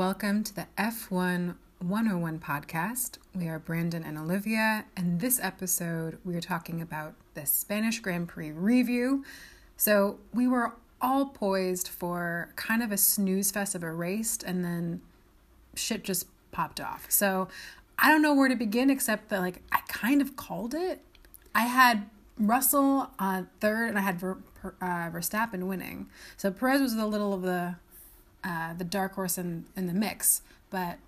welcome to the F1 101 podcast. We are Brandon and Olivia, and this episode we are talking about the Spanish Grand Prix review. So, we were all poised for kind of a snooze fest of a race, and then shit just popped off. So, I don't know where to begin except that, like, I kind of called it. I had Russell on third, and I had Ver, uh, Verstappen winning. So Perez was a little of the uh, the dark horse in in the mix, but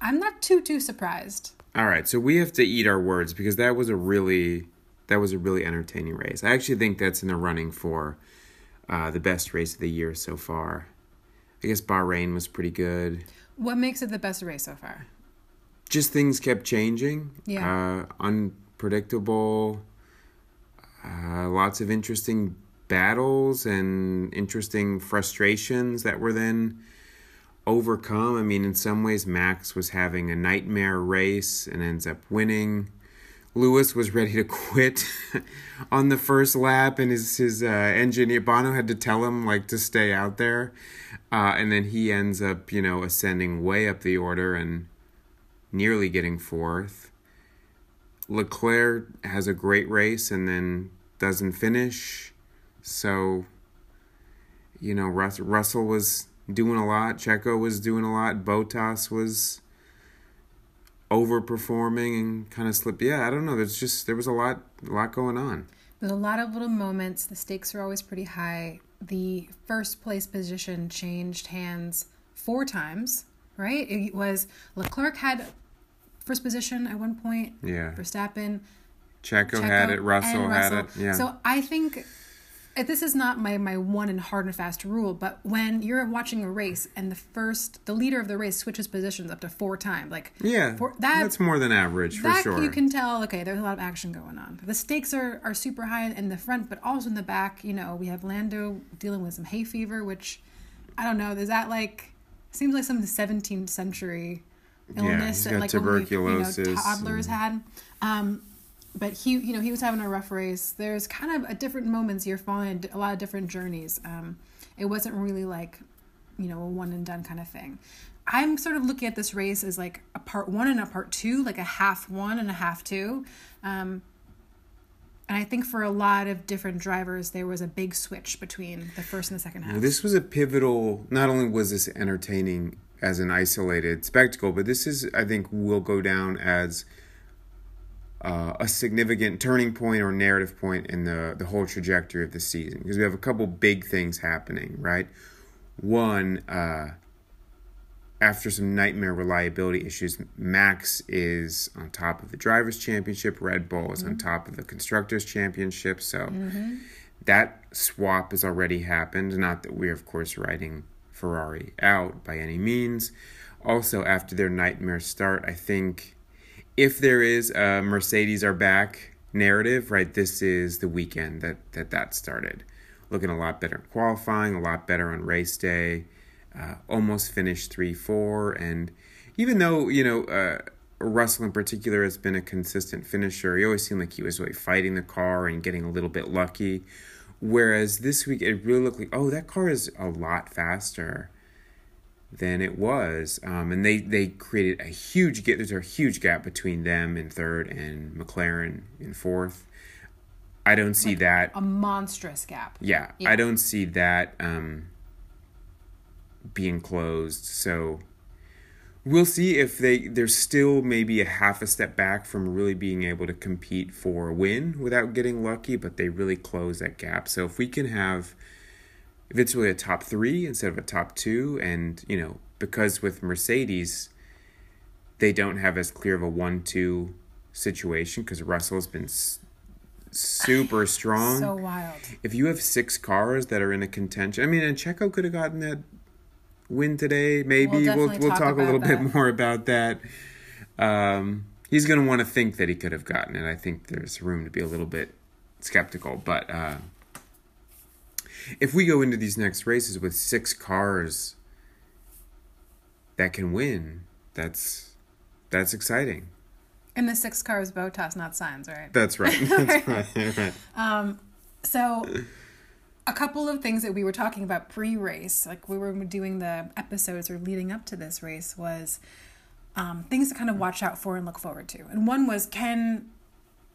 I'm not too too surprised. All right, so we have to eat our words because that was a really that was a really entertaining race. I actually think that's in the running for uh, the best race of the year so far. I guess Bahrain was pretty good. What makes it the best race so far? Just things kept changing. Yeah. Uh, unpredictable. Uh, lots of interesting battles and interesting frustrations that were then overcome. I mean, in some ways, Max was having a nightmare race and ends up winning. Lewis was ready to quit on the first lap, and his his uh, engineer Bono had to tell him like to stay out there, uh, and then he ends up you know ascending way up the order and nearly getting fourth. Leclerc has a great race and then doesn't finish. So, you know, Rus- Russell was doing a lot. Checo was doing a lot. Bottas was overperforming and kind of slipped. Yeah, I don't know. There's just there was a lot, a lot going on. There's a lot of little moments. The stakes are always pretty high. The first place position changed hands four times. Right? It was Leclerc had first position at one point. Yeah. Verstappen. Checo, Checo had it. Russell, and had it. Yeah. So I think this is not my my one and hard and fast rule, but when you're watching a race and the first the leader of the race switches positions up to four times, like yeah, for, that that's more than average for that sure. you can tell. Okay, there's a lot of action going on. The stakes are are super high in the front, but also in the back. You know, we have Lando dealing with some hay fever, which I don't know. Is that like seems like some 17th century illness he's that like only you know, tuberculosis toddlers and- had. Um, but he, you know, he was having a rough race. There's kind of a different moments you're following a lot of different journeys. Um, it wasn't really like, you know, a one and done kind of thing. I'm sort of looking at this race as like a part one and a part two, like a half one and a half two. Um, and I think for a lot of different drivers, there was a big switch between the first and the second half. This was a pivotal. Not only was this entertaining as an isolated spectacle, but this is, I think, will go down as uh, a significant turning point or narrative point in the the whole trajectory of the season because we have a couple big things happening. Right, one. Uh, after some nightmare reliability issues, Max is on top of the Drivers' Championship. Red Bull is on top of the Constructors' Championship. So that swap has already happened. Not that we're, of course, writing Ferrari out by any means. Also, after their nightmare start, I think if there is a Mercedes are back narrative, right, this is the weekend that that, that started. Looking a lot better in qualifying, a lot better on race day. Uh, almost finished 3 4. And even though, you know, uh, Russell in particular has been a consistent finisher, he always seemed like he was really fighting the car and getting a little bit lucky. Whereas this week, it really looked like, oh, that car is a lot faster than it was. Um, and they, they created a huge gap. There's a huge gap between them in third and McLaren in fourth. I don't see that. a monstrous gap. Yeah, Yeah. I don't see that um, being closed. So we'll see if they they're still maybe a half a step back from really being able to compete for a win without getting lucky, but they really close that gap. So if we can have if it's really a top three instead of a top two, and you know because with Mercedes they don't have as clear of a one-two situation because Russell's been s- super strong So wild. if you have six cars that are in a contention, I mean, and Checo could have gotten that win today. Maybe We'll we'll definitely we'll, talk talk, a little about bit more about that. Um, he's going to want to think that he could have gotten it. I think there's room to be a little bit skeptical, but uh, if we go into these next races with six cars that can win, that's that's exciting. And the six cars, Bottas, not Sainz, right? That's right. That's right. right. So a couple of things that we were talking about pre-race, like we were doing the episodes or leading up to this race, was um, things to kind of watch out for and look forward to. And one was can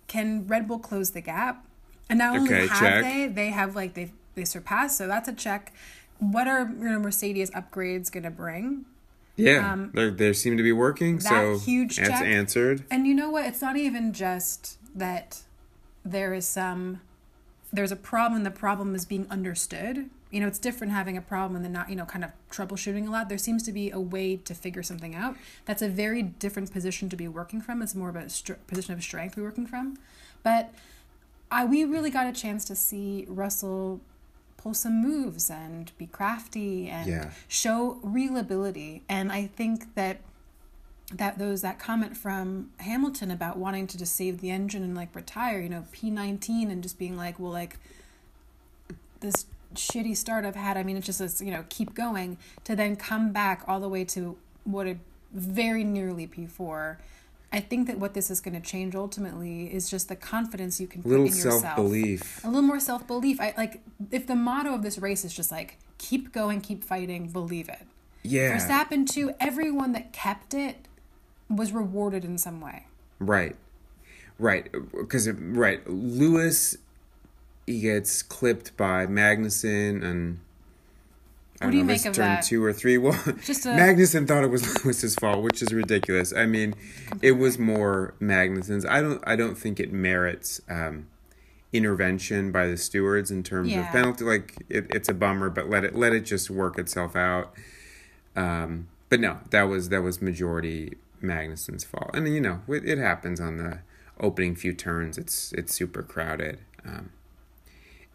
can Red Bull close the gap? And not only Okay, have check. they, they have like they they surpassed, so that's a check. What are you know, Mercedes upgrades going to bring? Yeah, they they seem to be working. Um, so huge that's check- answered. And you know what? It's not even just that there is some there's a problem. The problem is being understood. You know, it's different having a problem and then not, you know, kind of troubleshooting a lot. There seems to be a way to figure something out. That's a very different position to be working from. It's more of a str- position of strength we're working from. But I, we really got a chance to see Russell pull some moves and be crafty and Yeah. show real ability. And I think that that those that comment from Hamilton about wanting to just save the engine and like retire, you know, P nineteen and just being like, well, like this shitty start I've had. I mean, it's just this, you know, keep going to then come back all the way to what a very nearly P four. I think that what this is going to change ultimately is just the confidence you can put Little in yourself. self belief. A little more self belief. I like if the motto of this race is just like keep going, keep fighting, believe it. Yeah, For Verstappen too. Everyone that kept it was rewarded in some way. right, right. Because right, Lewis, he gets clipped by Magnussen and. What don't you know, make of turn that? two or three. Well, Just a- Magnussen thought it was Lewis's fault, which is ridiculous. I mean, it was more Magnussen's. I don't. I don't think it merits um, intervention by the stewards in terms Yeah. of penalty. Like it, it's a bummer, but let it let it just work itself out. Um, but no, that was that was majority Magnussen's fault, and you know it, it happens on the opening few turns. It's it's super crowded. Um,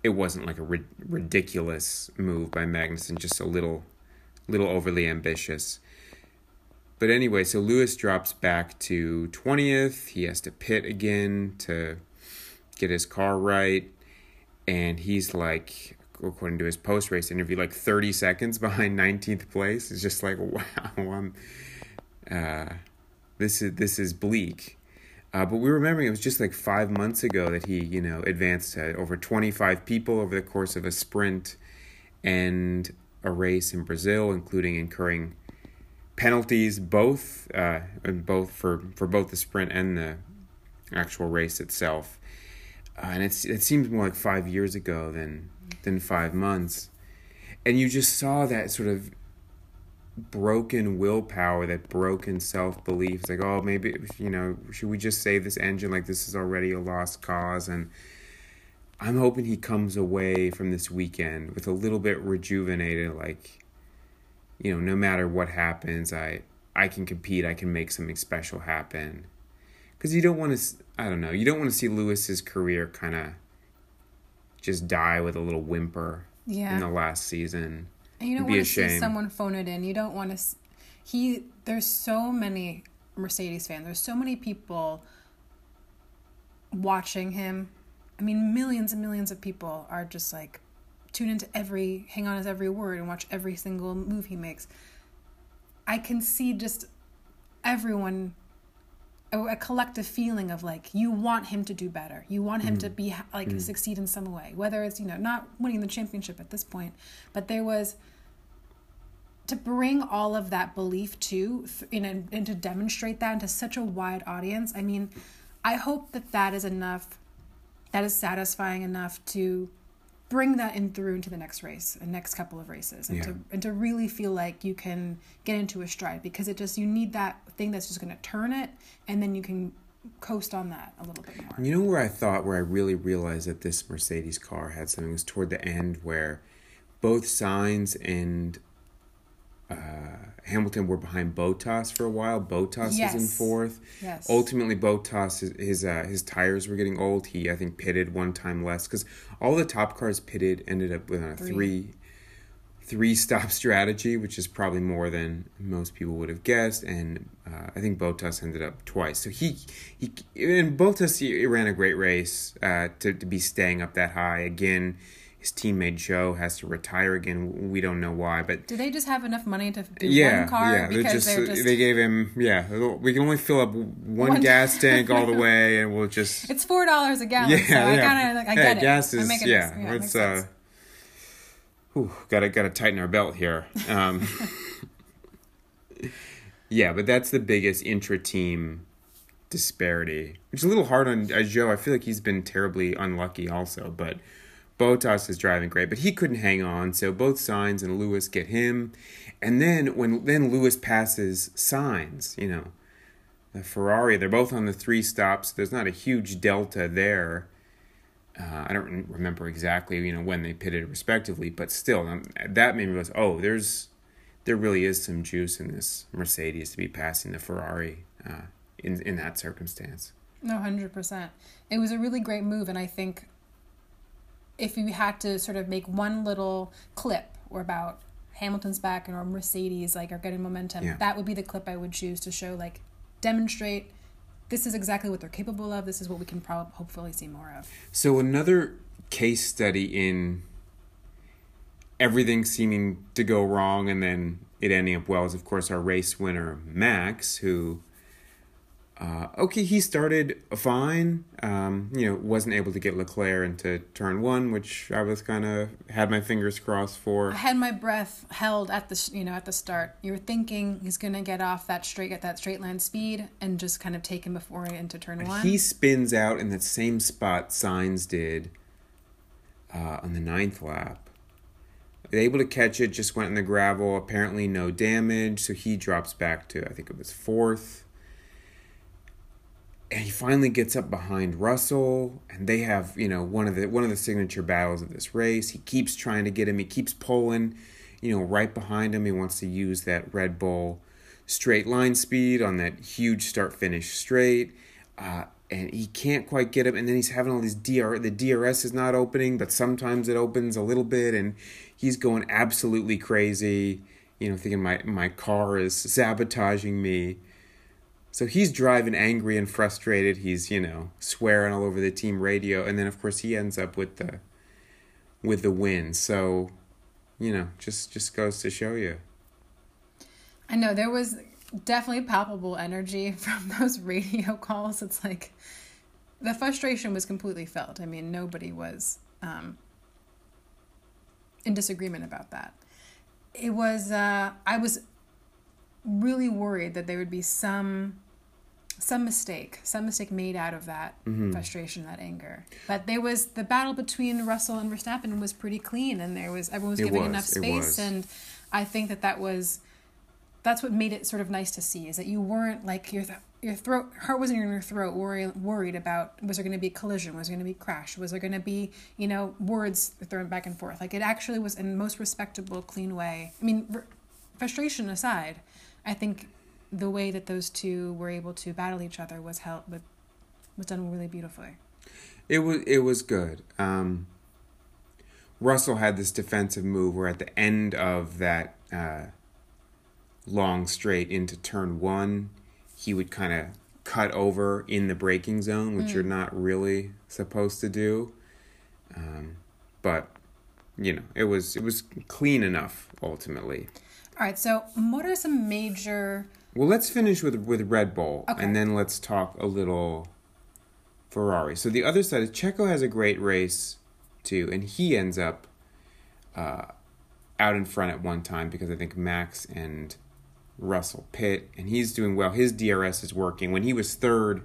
it wasn't like a ri- ridiculous move by Magnussen, just a little little overly ambitious. But anyway, so Lewis drops back to 20th. He has to pit again to get his car right. And he's like, according to his post race interview, like 30 seconds behind 19th place. It's just like, wow, I'm, uh, this is this is bleak. Uh, but we were remembering it was just like five months ago that he, you know, advanced to over 25 people over the course of a sprint and a race in Brazil, including incurring penalties both, uh, both for, for both the sprint and the actual race itself. Uh, and it's it seems more like five years ago than than five months, and you just saw that sort of broken willpower, that broken self belief. It's like, oh, maybe you know, should we just save this engine? Like this is already a lost cause, and I'm hoping he comes away from this weekend with a little bit rejuvenated. Like, you know, no matter what happens, I I can compete. I can make something special happen. Because you don't want to, I don't know, you don't want to see Lewis's career kind of just die with a little whimper Yeah. in the last season. And you don't want to see shame. someone phone it in. You don't want to. s- He there's so many Mercedes fans. There's so many people watching him. I mean, millions and millions of people are just like tune into every, hang on his every word, and watch every single move he makes. I can see just everyone a, a collective feeling of like you want him to do better. You want him to mm. be like mm. succeed in some way whether it's you know not winning the championship at this point but there was to bring all of that belief to in and to demonstrate that into such a wide audience i mean i hope that that is enough that is satisfying enough to bring that in through into the next race and next couple of races and Yeah. to and to really feel like you can get into a stride because it just you need that thing that's just going to turn it and then you can coast on that a little bit more You know where I thought where I really realized that this Mercedes car had something was toward the end where both Sainz and uh, Hamilton were behind Bottas for a while. Bottas was in fourth. Yes. Ultimately, Bottas his his, uh, his tires were getting old. He I think pitted one time less because all the top cars pitted ended up with a Three. three three stop strategy, which is probably more than most people would have guessed. And uh, I think Bottas ended up twice. So he he and Bottas he ran a great race uh, to to be staying up that high again. His teammate Zhou has to retire again. We don't know why, but do they just have enough money to do yeah, one car yeah. Because just, they're just they gave him yeah. We can only fill up one, One- gas tank all the way, and we'll just it's four dollars a gallon yeah so i yeah. kind of like i Hey, get it gas I is it- yeah. it makes It's uh. Whew, gotta gotta tighten our belt here. Um, yeah, but that's the biggest intra-team disparity. Which is a little hard on uh, Zhou. I feel like he's been terribly unlucky also, but Bottas is driving great, but he couldn't hang on. So both Sainz and Lewis get him, and then when then Lewis passes Sainz, you know, the Ferrari. They're both on the three stops. There's not a huge delta there. Uh, I don't remember exactly, you know, when they pitted respectively, but still, um, that made me realize, oh, there's there really is some juice in this Mercedes to be passing the Ferrari uh, in in that circumstance. No, hundred percent. It was a really great move, and I think if you had to sort of make one little clip or about Hamilton's back and or Mercedes like are getting momentum, Yeah. that would be the clip I would choose to show like demonstrate this is exactly what they're capable of. This is what we can probably hopefully see more of. So another case study in everything seeming to go wrong and then it ending up well is of course our race winner Max, who uh, okay he started fine, um, you know wasn't able to get Leclerc into turn one, which I was kind of had my fingers crossed for. I had my breath held at the you know at the start. You were thinking he's gonna get off that straight at that straight line speed and just kind of take him before into turn one. He spins out in that same spot Sainz did uh, on the ninth lap. Able to catch it, just went in the gravel. Apparently, no damage, so he drops back to I think it was fourth. And he finally gets up behind Russell, and they have you know one of the one of the signature battles of this race. He keeps trying to get him. He keeps pulling, you know, right behind him. He wants to use that Red Bull straight line speed on that huge start finish straight. Uh, and he can't quite get him and then he's having all these DR the DRS is not opening but sometimes it opens a little bit and he's going absolutely crazy you know thinking my my car is sabotaging me so he's driving angry and frustrated he's you know swearing all over the team radio and then of course he ends up with the with the win so you know just just goes to show you I know there was definitely palpable energy from those radio calls. It's like the frustration was completely felt. I mean, nobody was um, in disagreement about that. It was, uh, I was really worried that there would be some some mistake some mistake made out of that mm-hmm. frustration that anger. But there was the battle between russell and verstappen was pretty clean and there was everyone was It giving was, enough space and i think that that was that's what made it sort of nice to see is that you weren't like your th- your throat heart wasn't in your throat worry, worried about was there going to be a collision was there going to be a crash was there going to be you know words thrown back and forth. Like it actually was in the most respectable clean way. I mean r- frustration aside i think the way that those two were able to battle each other was held with was done really beautifully It was it was good. Um, Russell had this defensive move where at the end of that uh, long straight into turn one, he would kind of cut over in the braking zone, which you're not really supposed to do. Um, but you know, it was it was clean enough ultimately. all right so what are some major Well, let's finish with with Red Bull, Okay. and then let's talk a little Ferrari. So the other side is Checo has a great race too, and he ends up uh, out in front at one time because I think Max and Russell pit, and he's doing well. His DRS is working. When he was third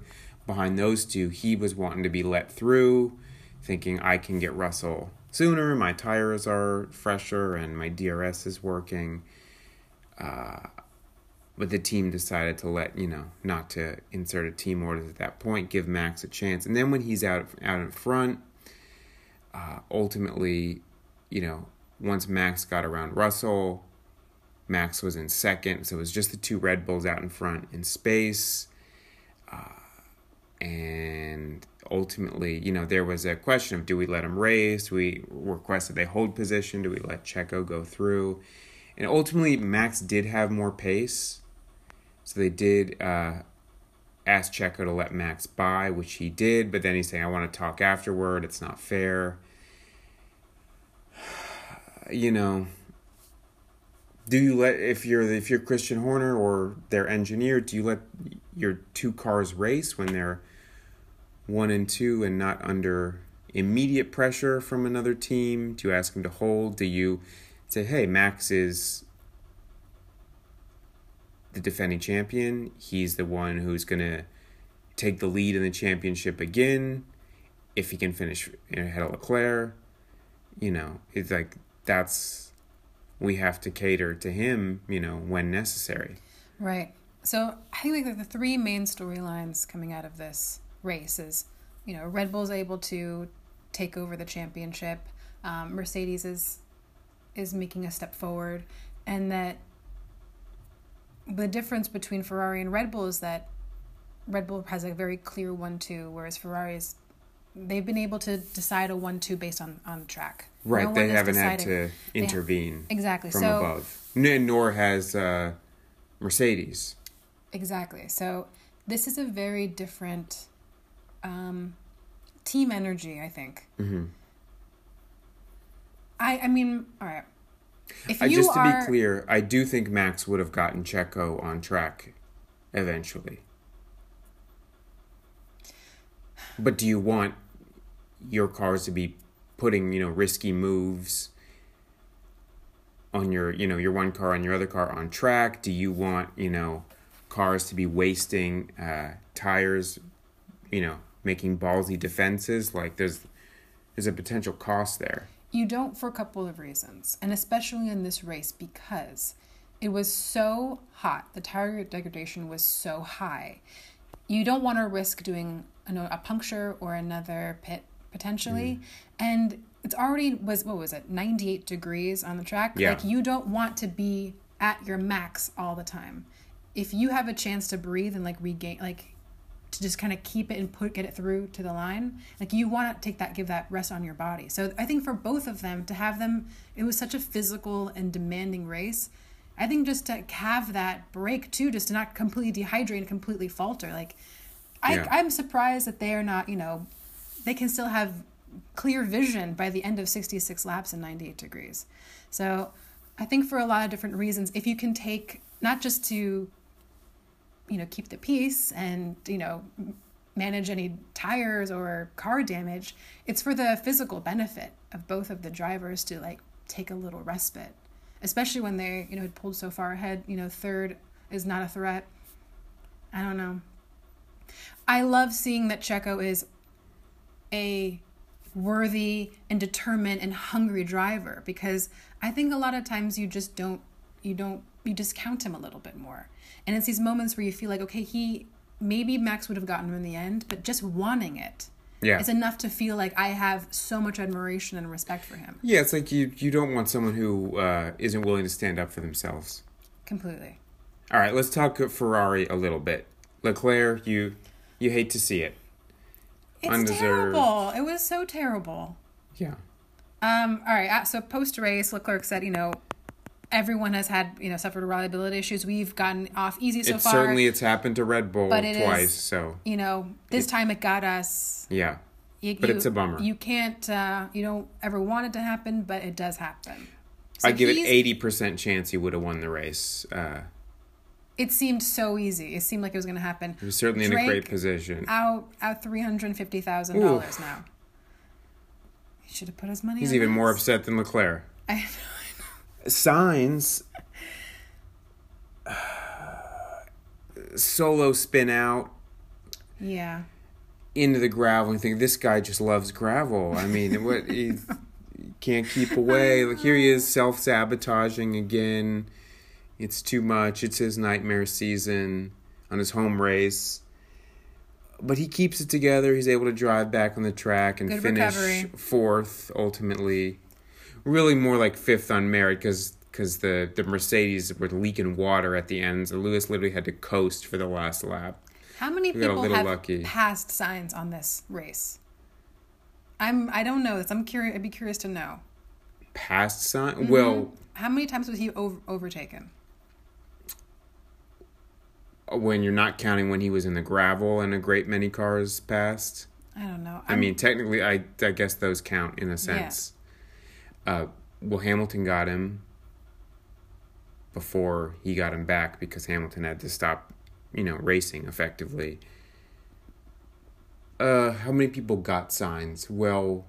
behind those two, he was wanting to be let through, thinking I can get Russell sooner. My tires are fresher, and my DRS is working but the team decided to let you know not to insert a team order at that point give max a chance. And then when he's out out in front uh, ultimately you know once max got around russell max was in second. So it was just the two red bulls out in front in space. Uh, and ultimately you know there was a question of do we let him race? Do we request that they hold position? Do we let checo go through? And ultimately max did have more pace so they did uh, ask Checo to let Max by, which he did, but then he's saying, I want to talk afterward. It's not fair. You know, do you let if you're if you're Christian Horner or their engineer, do you let your two cars race when they're one and two and not under immediate pressure from another team? Do you ask him to hold? Do you say, hey, Max is the defending champion. He's the one who's going to take the lead in the championship again if he can finish ahead of Leclerc. You know, it's like that's we have to cater to him, you know, when necessary. Right. So I think like the three main storylines coming out of this race is, you know, Red Bull's able to take over the championship. Um, Mercedes is is making a step forward, and that the difference between Ferrari and Red Bull is that Red Bull has a very clear one-two, whereas Ferrari's they've been able to decide a one-two based on on track. Right, No they haven't had to intervene exactly. from so above. Nor has uh, Mercedes. Exactly. So this is a very different um, team energy, I think. hmm I I mean, all right. If you just to are be clear, I do think Max would have gotten Checo on track eventually. But do you want your cars to be putting, you know, risky moves on your, you know, your one car on your other car on track? Do you want, you know, cars to be wasting uh, tires, you know, making ballsy defenses? Like there's there's a potential cost there. You don't for a couple of reasons, and especially in this race because it was so hot. The tire degradation was so high. You don't want to risk doing a, a puncture or another pit potentially, mm. and it's already was what was it 98 degrees on the track Yeah. like you don't want to be at your max all the time if you have a chance to breathe and like regain like to just kind of keep it and put get it through to the line like you want to take that give that rest on your body so i think for both of them to have them it was such a physical and demanding race i think just to have that break too just to not completely dehydrate and completely falter like I, Yeah. i'm surprised that they are not you know they can still have clear vision by the end of 66 laps and 98 degrees. So I think for a lot of different reasons, if you can take not just to, you know, keep the peace and, you know, manage any tires or car damage, it's for the physical benefit of both of the drivers to like take a little respite, especially when they, you know, had pulled so far ahead, you know, third is not a threat. I don't know. I love seeing that Checo is a worthy and determined and hungry driver because I think a lot of times you just don't you don't you discount him a little bit more. And it's these moments where you feel like okay, he maybe Max would have gotten him in the end, but just wanting it Yeah. is enough to feel like I have so much admiration and respect for him. Yeah, it's like you you don't want someone who uh, isn't willing to stand up for themselves. Completely. All right, let's talk Ferrari a little bit. Leclerc, you you hate to see it. It's Undeserved. terrible. It was so terrible. Yeah. Um, all right. uh, So post race, Leclerc said, you know, everyone has had, you know, suffered reliability issues. We've gotten off easy so it far. certainly it's happened to Red Bull But it is- twice, so you know, this time it got us. yeah. You, But you- it's a bummer. You can't, uh, you don't ever want it to happen, but it does happen. So I give it eighty percent chance he would have won the race. Uh, It seemed so easy. It seemed like it was going to happen. he was certainly in a great position. Out, out three hundred fifty thousand dollars now. He should have put his money. He's even this. more upset than Leclerc. I Sainz solo spin out yeah. into the gravel and think this guy just loves gravel. I mean, what he can't keep away. Like here he is self sabotaging again. It's too much. It's his nightmare season on his home race. But he keeps it together. He's able to drive back on the track and Good finish recovery. fourth ultimately. Really more like fifth on merit because because the, the Mercedes were leaking water at the end. So Lewis literally had to coast for the last lap. How many We people have lucky. passed Sainz on this race? I'm. I don't know this. I'm curious. I'd be curious to know. Past sign? Mm-hmm. Well, How many times was he over, overtaken? when you're not counting when he was in the gravel and a great many cars passed. I don't know. I I'm- mean, technically, I I guess those count in a sense. Uh, well, Hamilton got him before he got him back because Hamilton had to stop, you know, racing effectively. uh, how many people got Sainz? Well,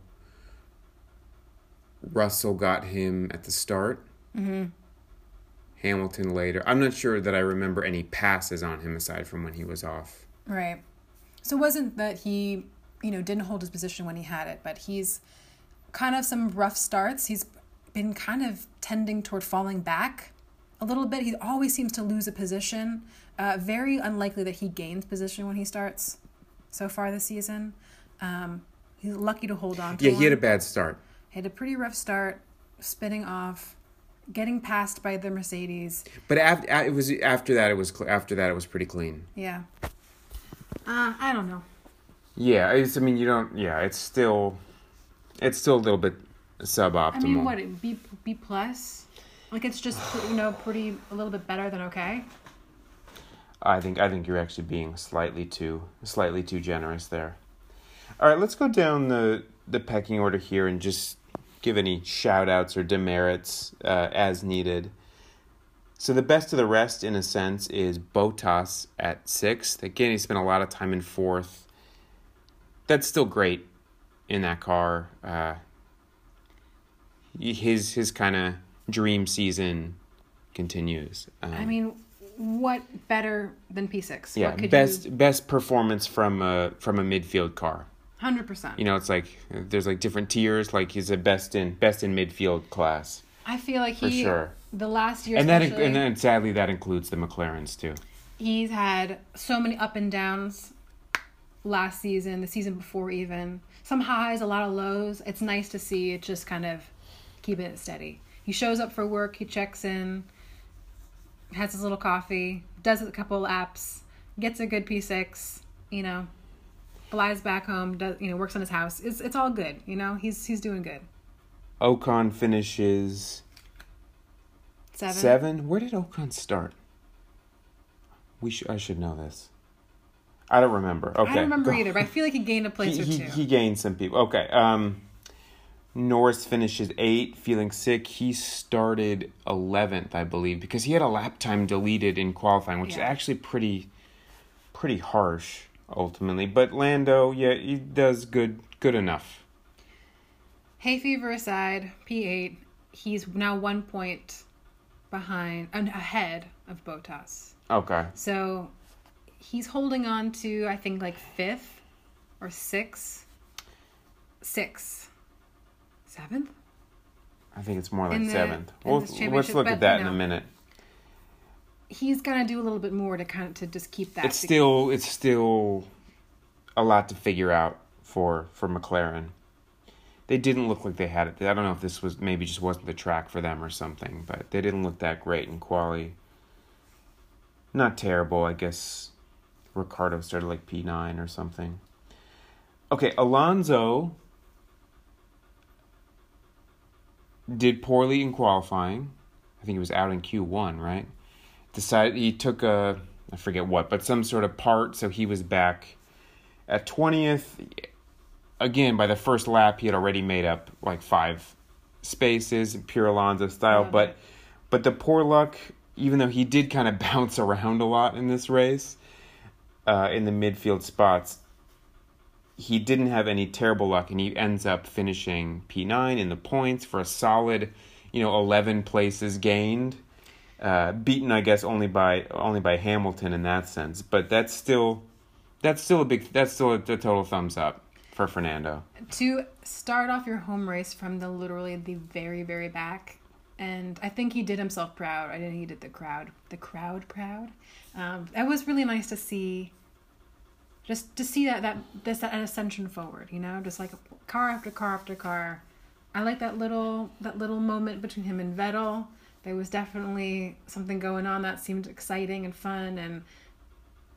Russell got him at the start. Mm-hmm. Hamilton later. I'm not sure that I remember any passes on him aside from when he was off. Right. So it wasn't that he, you know, didn't hold his position when he had it, but he's kind of some rough starts. He's been kind of tending toward falling back a little bit. He always seems to lose a position. Uh, very unlikely that he gains position when he starts so far this season. Um, he's lucky to hold on to Yeah, one. he had a bad start. He had a pretty rough start, spinning off, getting passed by the Mercedes. But after it was after that it was after that it was pretty clean. Yeah. Uh, I don't know. Yeah, it's, I mean you don't. Yeah, it's still, it's still a little bit suboptimal. I mean, what B B plus? Like it's just you know pretty a little bit better than okay. I think I think you're actually being slightly too slightly too generous there. All right, let's go down the the pecking order here and just give any shout outs or demerits uh, as needed. So the best of the rest, in a sense, is Bottas at sixth. Again, he spent a lot of time in fourth. That's still great in that car. Uh, his his kind of dream season continues. Um, I mean, what better than P six? yeah, what could best best performance from a from a midfield car. Hundred percent. You know, it's like there's like different tiers. Like he's a best in best in midfield class, I feel like for he sure. the last year and that and then sadly that includes the McLarens too. he's had so many up and downs last season, the season before even. Some highs, a lot of lows. It's nice to see it just kind of keeping it steady. He shows up for work, he checks in, has his little coffee, does a couple laps, gets a good P6, you know, flies back home, does you know, works on his house. It's it's all good, you know. He's he's doing good. Ocon finishes Seven. seven. Where did Ocon start? We sh- I should know this. I don't remember. Okay, I don't remember either, but I feel like he gained a place he, or he, two. he gained some people. Okay. Um, Norris finishes eight, feeling sick. He started eleventh, I believe, because he had a lap time deleted in qualifying, which is actually pretty, pretty harsh ultimately. But Lando, yeah, he does good, good enough. Hay fever aside, P8, he's now one point behind, and ahead of Bottas. Okay. So he's holding on to, I think, like fifth or sixth, sixth, seventh. I think it's more like the- seventh. We'll, let's look at that you in a minute. He's gonna do a little bit more to kind of to just keep that. It's still, it's still a lot to figure out for for McLaren. They didn't look like they had it. I don't know if this was maybe just wasn't the track for them or something, but they didn't look that great in quali. Not terrible, I guess. Ricciardo started like P nine or something. Okay, Alonso did poorly in qualifying. I think he was out in Q one, right? Decided he took a I forget what, but some sort of part, so he was back at twentieth. Again, by the first lap, he had already made up like five spaces, pure Alonso style. Yeah. But but the poor luck, even though he did kind of bounce around a lot in this race, uh, in the midfield spots, he didn't have any terrible luck, and he ends up finishing P nine in the points for a solid, you know, eleven places gained. Uh, beaten, I guess, only by only by Hamilton in that sense, but that's still that's still a big that's still a, a total thumbs up for Fernando. to start off your home race from the literally the very very back and i think he did himself proud i didn't think he did the crowd the crowd proud um, that was really nice to see just to see that that this that ascension forward you know just like car after car after car. I like that little that little moment between him and vettel. There was definitely something going on that seemed exciting and fun and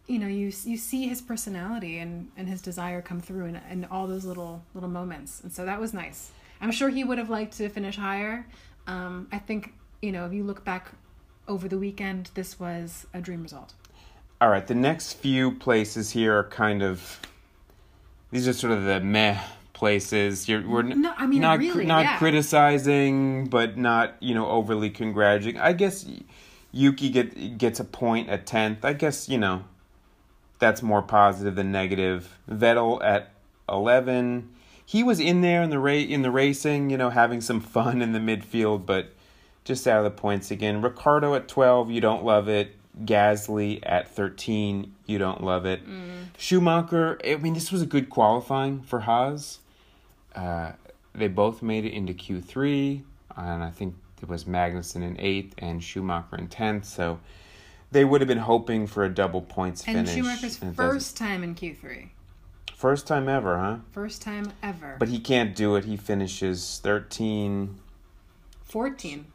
you know you you see his personality and and his desire come through in, in all those little little moments. And so that was nice. I'm sure he would have liked to finish higher. Um, i think you know if you look back over the weekend this was a dream result All right, the next few places here are kind of these are sort of the meh places. You're we're No, I mean, not really, not yeah. criticizing, but not you know overly congratulating. I guess Yuki get gets a point at tenth. I guess you know that's more positive than negative. Vettel at 11. He was in there in the ra- in the racing, you know, having some fun in the midfield, but just out of the points again. Ricciardo at 12, you don't love it. Gasly at 13, you don't love it. Mm. Schumacher, I mean, this was a good qualifying for Haas. Uh, they both made it into Q3, and I think it was Magnussen in 8th and Schumacher in 10th, so they would have been hoping for a double points and finish. Schumacher's and first time in Q3. First time ever, huh? First time ever. But he can't do it. He finishes 13. 14.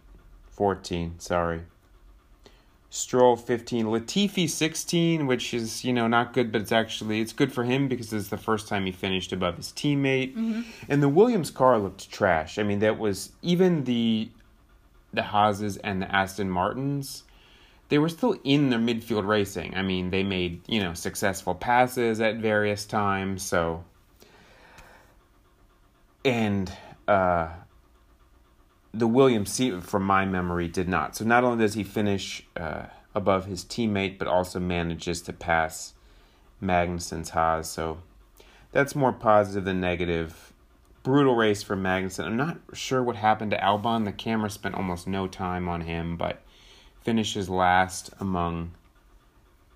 14, sorry. Stroll 15, Latifi 16, which is, you know, not good, but it's actually it's good for him because it's the first time he finished above his teammate. Mm-hmm. And the Williams car looked trash. I mean, that was even the the Haases and the Aston Martins they were still in their midfield racing. I mean, they made, you know, successful passes at various times, so and uh the Williams seat from my memory did not. So not only does he finish uh, above his teammate, but also manages to pass Magnussen's Haas. So that's more positive than negative. Brutal race for Magnussen. I'm not sure what happened to Albon. The camera spent almost no time on him, but finishes last among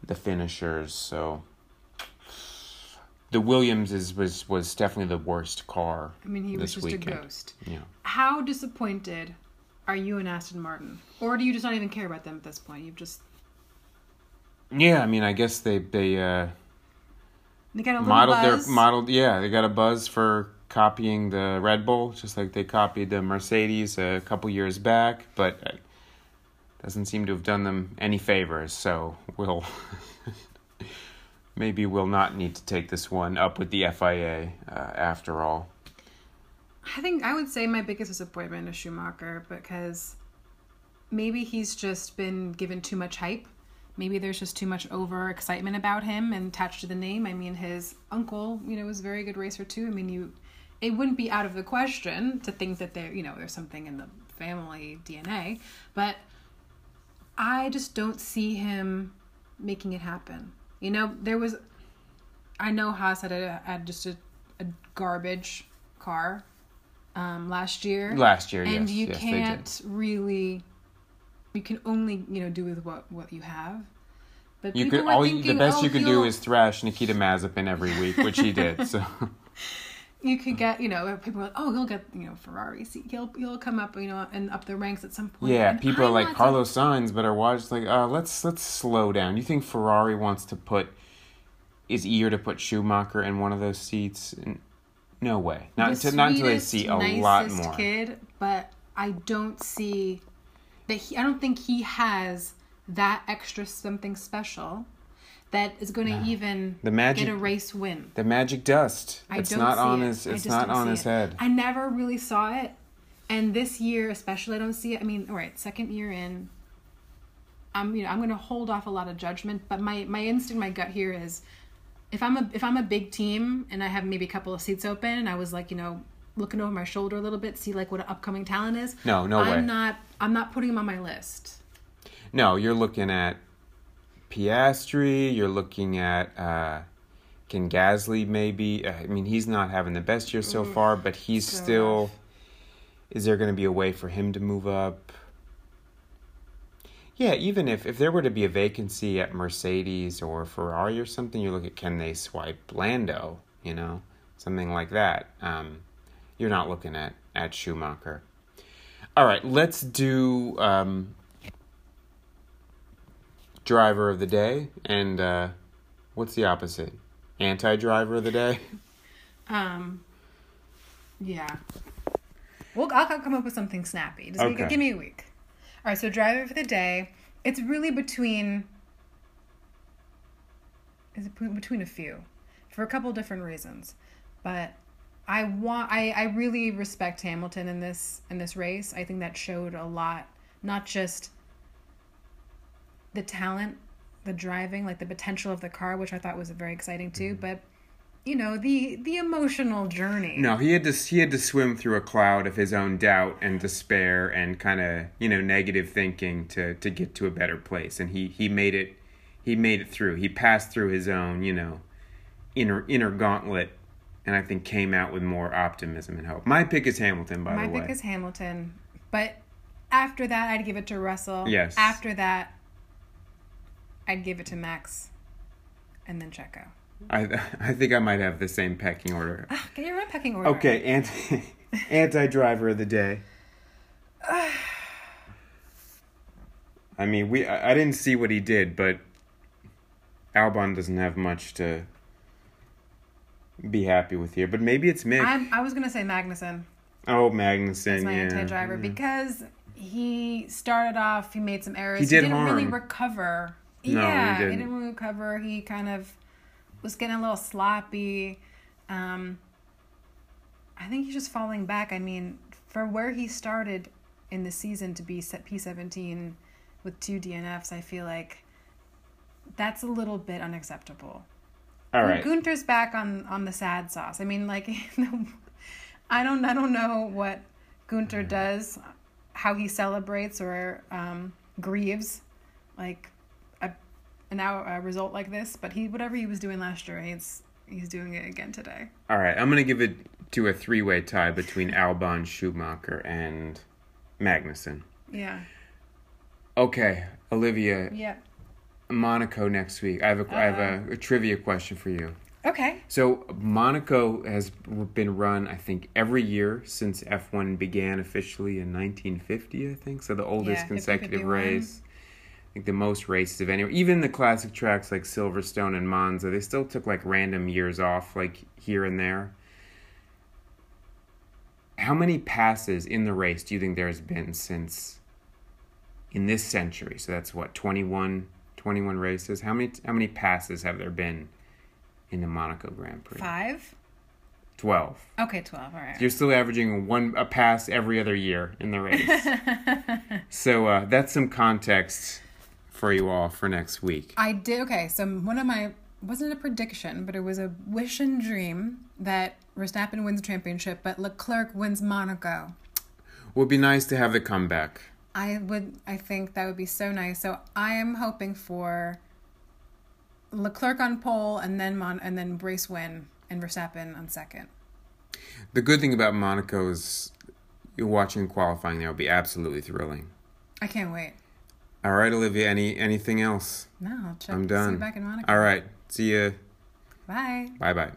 the finishers. So the Williams is was was definitely the worst car. I mean, he was just weekend. a ghost. Yeah. How disappointed are you in Aston Martin, or do you just not even care about them at this point? You've just yeah. I mean, I guess they they uh, they got a modeled buzz. their modeled. Yeah, they got a buzz for copying the Red Bull, just like they copied the Mercedes a couple years back, but. Uh, doesn't seem to have done them any favors, so we'll maybe we'll not need to take this one up with the FIA uh, after all. I think I would say my biggest disappointment is Schumacher because maybe he's just been given too much hype. Maybe there's just too much over excitement about him and attached to the name. I mean, his uncle, you know, was a very good racer too. I mean, you, it wouldn't be out of the question to think that there, you know, there's something in the family DNA, but I just don't see him making it happen. You know, there was, I know Haas had, a, had just a, a garbage car um, last year. Last year, and yes, you yes, can't really, you can only you know do with what what you have. But You could all thinking, the best oh, you could do is thrash Nikita Mazepin every week, which he did. So you could get you know people are like oh he'll get you know Ferrari seat he'll he'll come up you know and up the ranks at some point. yeah, And people I'm like not Carlos Sainz but are watched Like, uh, let's let's slow down. You think Ferrari wants to put is eager to put Schumacher in one of those seats? No way. Not until not until they see a lot more. kid, but I don't see that he. I don't think he has that extra something special that is going to even The magic- get a race win. The magic dust. I it's don't not see on it. his. I It's not on his it. head. I never really saw it, and this year especially, I don't see it. I mean, all right, second year in. I'm you know I'm going to hold off a lot of judgment, but my my instinct, my gut here is, if I'm a if I'm a big team and I have maybe a couple of seats open, and I was like you know looking over my shoulder a little bit, see like what an upcoming talent is. No, no I'm way. not I'm not putting him on my list. No, you're looking at Piastri. You're looking at uh, Ken Gasly. Maybe. Uh, I mean, he's not having the best year so far, but he's so still. rough. Is there going to be a way for him to move up? Yeah, even if if there were to be a vacancy at Mercedes or Ferrari or something, you look at can they swipe Lando? You know, something like that. Um, you're not looking at at Schumacher. All right, let's do um, driver of the day and uh, what's the opposite? Anti-driver of the day. Um, yeah. Well, I'll come up with something snappy. Just give- Okay. give me a week. All right, so driver for the day. It's really between. Is it between a few, for a couple different reasons, but I want I I really respect Hamilton in this in this race. I think that showed a lot, not just the talent, the driving, like the potential of the car, which I thought was very exciting too, mm-hmm. but you know the the emotional journey. No, he had to he had to swim through a cloud of his own doubt and despair and kind of you know negative thinking to to get to a better place, and he he made it he made it through. He passed through his own, you know, inner inner gauntlet, and I think came out with more optimism and hope. My pick is Hamilton, by My the way. My pick is Hamilton, but after that, I'd give it to Russell. Yes. After that, I'd give it to Max, and then Checo. I I think I might have the same pecking order. Ah, get your own pecking order. Okay, anti anti driver of the day. I mean, we I, I didn't see what he did, but Albon doesn't have much to be happy with here. But maybe it's Mick. I'm, I was gonna say Magnussen oh, Magnussen, my yeah. anti-driver because he started off. He made some errors. He did didn't really recover. No, he didn't. didn't recover. He kind of was getting a little sloppy. Um, I think he's just falling back. I mean, for where he started in the season to be set P17 with two DNFs, I feel like that's a little bit unacceptable. All right. Gunter's back on on the sad sauce. I mean, like, I don't I don't know what Gunter does, how he celebrates or um, grieves, like an hour a result like this. But he whatever he was doing last year, he's he's doing it again today. All right. I'm gonna give it to a three way tie between Albon, Schumacher, and Magnussen. Yeah. Okay, Olivia, Yeah. Monaco next week. I have a I have a, a trivia question for you. Okay. So Monaco has been run, I think, every year since F1 began officially in 1950. I think so. The oldest Yeah, consecutive race. I think the most races of any. Even the classic tracks like Silverstone and Monza, they still took like random years off, like here and there. How many passes in the race do you think there's been since in this century? So that's what 21, 21 races. How many how many passes have there been in the Monaco Grand Prix? Five. 12. Okay, twelve. All right. You're still averaging one a pass every other year in the race. so uh, that's some context for you all for next week. I did okay. So one of my wasn't a prediction, but it was a wish and dream that Verstappen wins the championship, but Leclerc wins Monaco. Would be nice to have the comeback. I would. I think that would be so nice. So I am hoping for Leclerc on pole, and then Mon, and then race win, and Verstappen on second. The good thing about Monaco is you're watching qualifying there will be absolutely thrilling. I can't wait. All right, Olivia. Any anything else? No, I'll check. I'm See done. you back in Monaco. All right. See you. Bye. Bye bye.